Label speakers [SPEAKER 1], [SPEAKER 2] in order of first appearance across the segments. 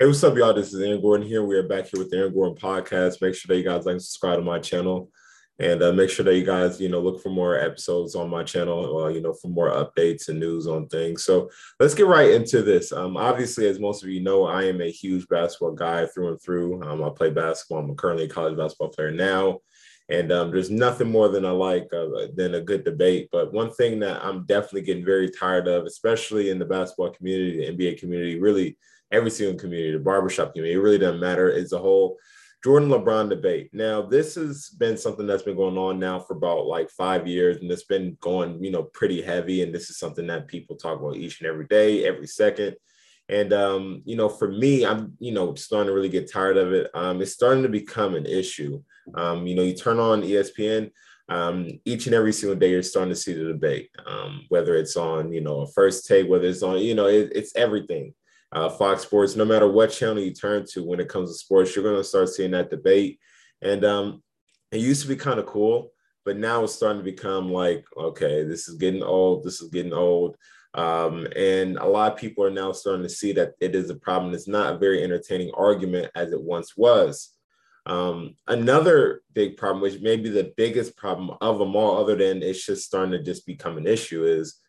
[SPEAKER 1] Hey, what's up, y'all? This is Eron Gordon here. We are back here with the Eron Gordon podcast. Make sure that you guys like and subscribe to my channel, and uh, make sure that you guys, you know, look for more episodes on my channel. Uh, you know, for more updates and news on things. So let's get right into this. Um, obviously, as most of you know, I am a huge basketball guy through and through. Um, I play basketball. I'm currently a college basketball player now. And um, there's nothing more than I like uh, than a good debate. But one thing that I'm definitely getting very tired of, especially in the basketball community, the NBA community, really every single community, the barbershop community, it really doesn't matter, It's the whole Jordan LeBron debate. Now, this has been something that's been going on now for about like five years, and it's been going, you know, pretty heavy. And this is something that people talk about each and every day, every second. And um, you know, for me, I'm, you know, starting to really get tired of it. Um, it's starting to become an issue. Um, you know, you turn on ESPN, um, each and every single day, you're starting to see the debate. Um, whether it's on, you know, a first take, whether it's on, you know, it, it's everything uh, Fox Sports, no matter what channel you turn to when it comes to sports, you're going to start seeing that debate. And um, it used to be kind of cool, but now it's starting to become like, okay, this is getting old. This is getting old. Um, and a lot of people are now starting to see that it is a problem. It's not a very entertaining argument as it once was. Um, another big problem, which may be the biggest problem of them all, other than it's just starting to just become an issue, is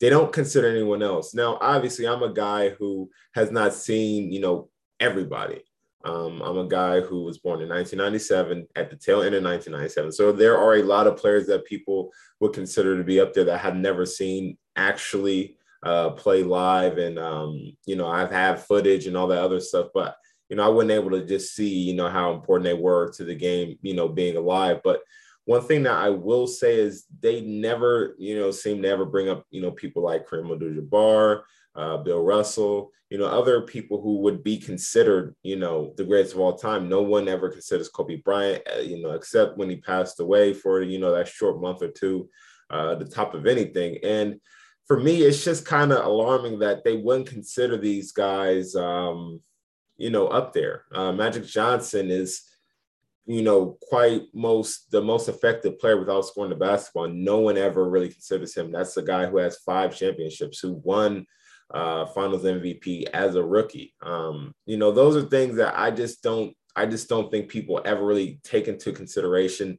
[SPEAKER 1] they don't consider anyone else. Now, obviously, I'm a guy who has not seen, you know, everybody. Um, I'm a guy who was born in 1997 at the tail end of 1997. So there are a lot of players that people would consider to be up there that have never seen actually uh, play live. And, um, you know, I've had footage and all that other stuff, but, you know, I wasn't able to just see, you know, how important they were to the game, you know, being alive. But one thing that I will say is they never, you know, seem to ever bring up, you know, people like Kareem Abdul-Jabbar, uh, Bill Russell, you know, other people who would be considered, you know, the greatest of all time. No one ever considers Kobe Bryant, uh, you know, except when he passed away for, you know, that short month or two, uh, the top of anything. And for me, it's just kind of alarming that they wouldn't consider these guys, um, you know, up there. Uh, Magic Johnson is you know, quite most the most effective player without scoring the basketball. No one ever really considers him. That's the guy who has five championships, who won uh, Finals MVP as a rookie. Um, you know, those are things that I just don't. I just don't think people ever really take into consideration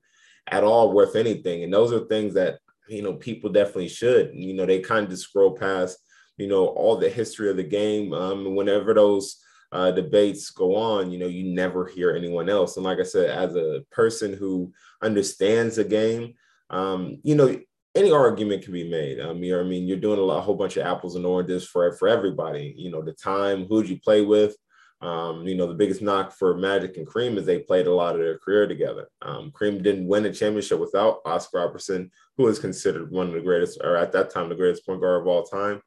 [SPEAKER 1] at all worth anything. And those are things that you know people definitely should. You know, they kind of just scroll past. You know, all the history of the game. Um, whenever those uh, debates go on, you know, you never hear anyone else. And like I said, as a person who understands the game, um, you know, any argument can be made. I mean, I mean, you're doing a, lot, a whole bunch of apples and oranges for for everybody. You know, the time, who'd you play with? Um, you know, the biggest knock for Magic and Kareem is they played a lot of their career together. Um, Kareem didn't win a championship without Oscar Robertson, who is considered one of the greatest, or at that time, the greatest point guard of all time.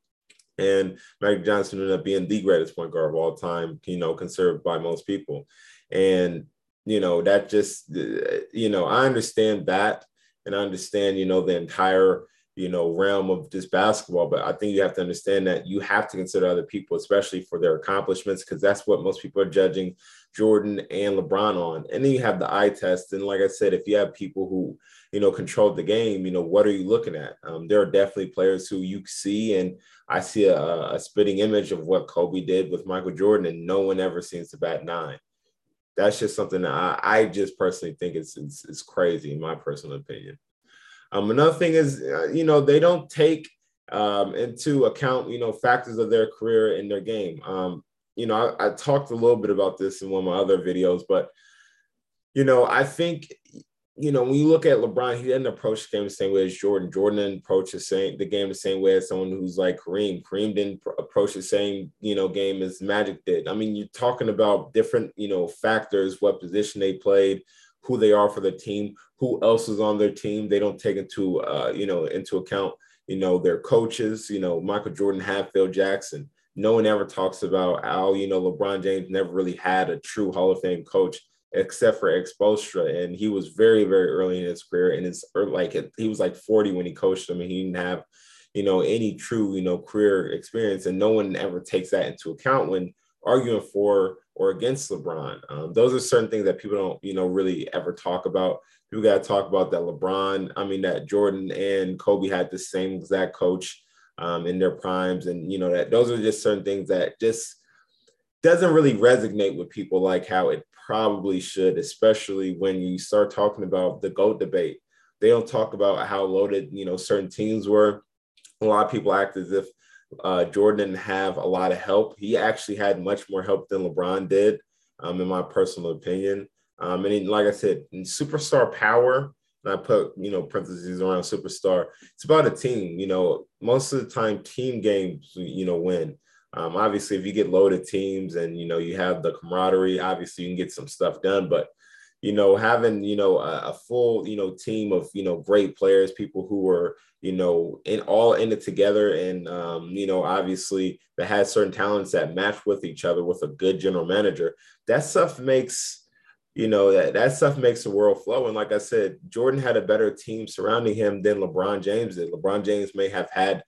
[SPEAKER 1] And Magic Johnson ended up being the greatest point guard of all time, you know, conserved by most people. And, you know, that just, uh, you know, I understand that. And I understand, you know, the entire, you know, realm of just basketball. But I think you have to understand that you have to consider other people, especially for their accomplishments, because that's what most people are judging Jordan and LeBron on. And then you have the eye test. And like I said, if you have people who, you know, controlled the game, you know, what are you looking at? Um, there are definitely players who you see, and I see a, a spitting image of what Kobe did with Michael Jordan, and no one ever seems to bat nine. That's just something that I, I just personally think is, is, is crazy, in my personal opinion. Um, another thing is, uh, you know, they don't take um, into account, you know, factors of their career in their game. Um, you know, I, I talked a little bit about this in one of my other videos, but you know, I think you know, when you look at LeBron, he didn't approach the game the same way as Jordan. Jordan didn't approach the same the game the same way as someone who's like Kareem. Kareem didn't pr- approach the same you know game as Magic did. I mean, you're talking about different you know factors, what position they played, who they are for the team, who else is on their team. They don't take into uh, you know into account you know their coaches. You know, Michael Jordan had Phil Jackson. No one ever talks about how you know LeBron James never really had a true Hall of Fame coach except for Erik And he was very, very early in his career. And it's like he was like 40 when he coached them, and he didn't have, you know, any true, you know, career experience. And no one ever takes that into account when arguing for or against LeBron. Um, those are certain things that people don't, you know, really ever talk about. People got to talk about that LeBron, I mean, that Jordan and Kobe had the same exact coach um, in their primes. And, you know, that those are just certain things that just doesn't really resonate with people like how it probably should, especially when you start talking about the GOAT debate. They don't talk about how loaded, you know, certain teams were. A lot of people act as if uh, Jordan didn't have a lot of help. He actually had much more help than LeBron did, um, in my personal opinion. Um, and like I said, superstar power, and I put you know parentheses around superstar. It's about a team. You know, most of the time, team games you know win. Um, obviously, if you get loaded teams and you know you have the camaraderie, obviously you can get some stuff done. But you know, having you know a, a full you know team of you know great players, people who were you know in all in it together, and um, you know obviously that had certain talents that match with each other with a good general manager. That stuff makes you know that that stuff makes the world flow. And like I said, Jordan had a better team surrounding him than LeBron James did. LeBron James may have had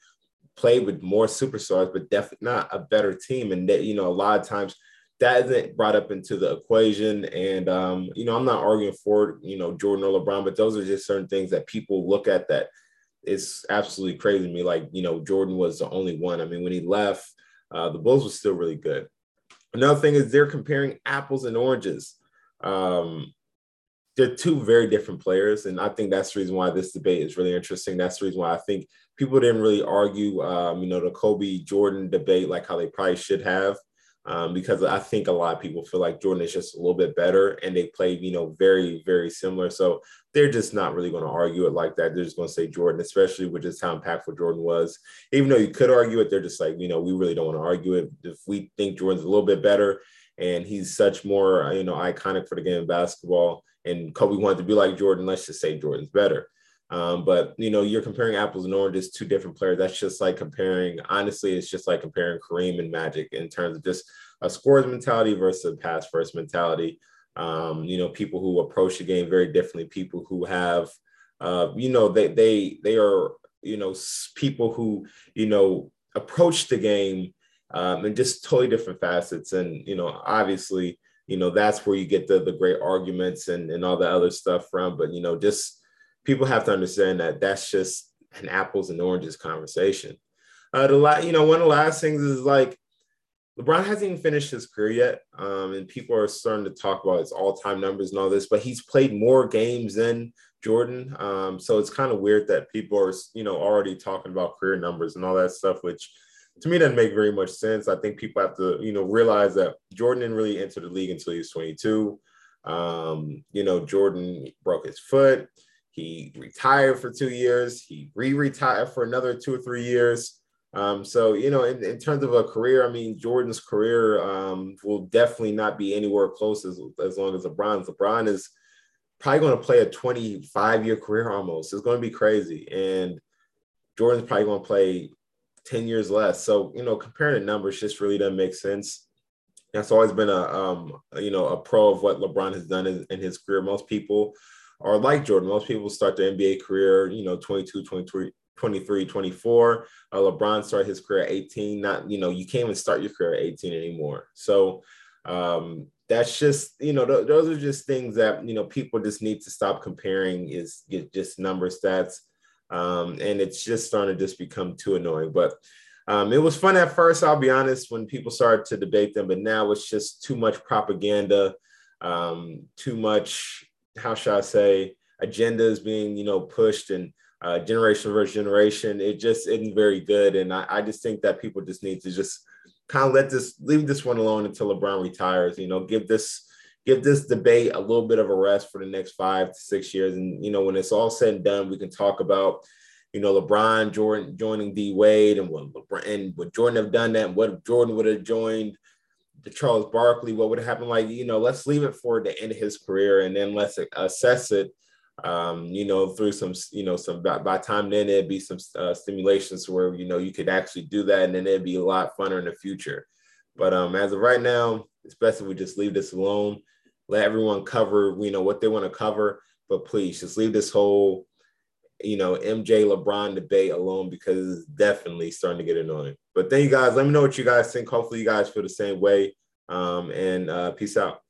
[SPEAKER 1] played with more superstars, but definitely not a better team. And that you know a lot of times that isn't brought up into the equation. And um, you know I'm not arguing for you know Jordan or LeBron, but those are just certain things that people look at that it's absolutely crazy to me. Like you know Jordan was the only one. I mean when he left, uh, the Bulls was still really good. Another thing is they're comparing apples and oranges. Um, they're two very different players, and I think that's the reason why this debate is really interesting. That's the reason why I think people didn't really argue, um, you know, the Kobe Jordan debate like how they probably should have, um, because I think a lot of people feel like Jordan is just a little bit better, and they play, you know, very very similar. So they're just not really going to argue it like that. They're just going to say Jordan, especially with just how impactful Jordan was. Even though you could argue it, they're just like, you know, we really don't want to argue it. If we think Jordan's a little bit better and he's such more you know iconic for the game of basketball. And Kobe wanted to be like Jordan. Let's just say Jordan's better. Um, but you know, you're comparing apples and oranges, two different players. That's just like comparing. Honestly, it's just like comparing Kareem and Magic in terms of just a scores mentality versus a pass first mentality. Um, you know, people who approach the game very differently. People who have, uh, you know, they they they are you know people who you know approach the game um, and just totally different facets. And, you know, obviously, you know, that's where you get the, the great arguments and, and all the other stuff from. But, you know, just people have to understand that that's just an apples and oranges conversation. Uh, the la- you know, one of the last things is like LeBron hasn't even finished his career yet. Um, and people are starting to talk about his all time numbers and all this, but he's played more games than Jordan. Um, so it's kind of weird that people are, you know, already talking about career numbers and all that stuff, which to me doesn't make very much sense. I think people have to, you know, realize that Jordan didn't really enter the league until he was 22. Um, you know, Jordan broke his foot. He retired for two years. He re-retired for another two or three years. Um, so, you know, in, in, terms of a career, I mean, Jordan's career um, will definitely not be anywhere close as, as long as LeBron's. LeBron is probably going to play a 25 year career almost. It's going to be crazy. And Jordan's probably going to play 10 years less. So, you know, comparing the numbers just really doesn't make sense. That's always been a, um, you know, a pro of what LeBron has done in, in his career. Most people are like Jordan. Most people start their NBA career, you know, 22, 23, 23, 24. Uh, LeBron started his career at 18. Not, you know, you can't even start your career at 18 anymore. So um, that's just, you know, th- those are just things that, you know, people just need to stop comparing is just number stats. Um, and it's just starting to just become too annoying. But um, it was fun at first, I'll be honest, when people started to debate them, but now it's just too much propaganda, um, too much, how should I say, agendas being, you know, pushed and uh, generation versus generation. It just isn't very good. And I, I just think that people just need to just kind of let this, leave this one alone until LeBron retires, you know, give this, give this debate a little bit of a rest for the next five to six years. And, you know, when it's all said and done, we can talk about, you know, LeBron Jordan joining D Wade and what LeBron and would Jordan have done that? And what Jordan would have joined the Charles Barkley? What would happen? Like, you know, let's leave it for the end of his career and then let's assess it. Um, you know, through some, you know, some by, by time then it'd be some uh, where you know you could actually do that, and then it'd be a lot funner in the future. But um, as of right now, it's best if we just leave this alone let everyone cover, you know, what they want to cover. But please just leave this whole, you know, MJ LeBron debate alone because it's definitely starting to get annoying. But thank you guys. Let me know what you guys think. Hopefully, you guys feel the same way. Um, and uh, peace out.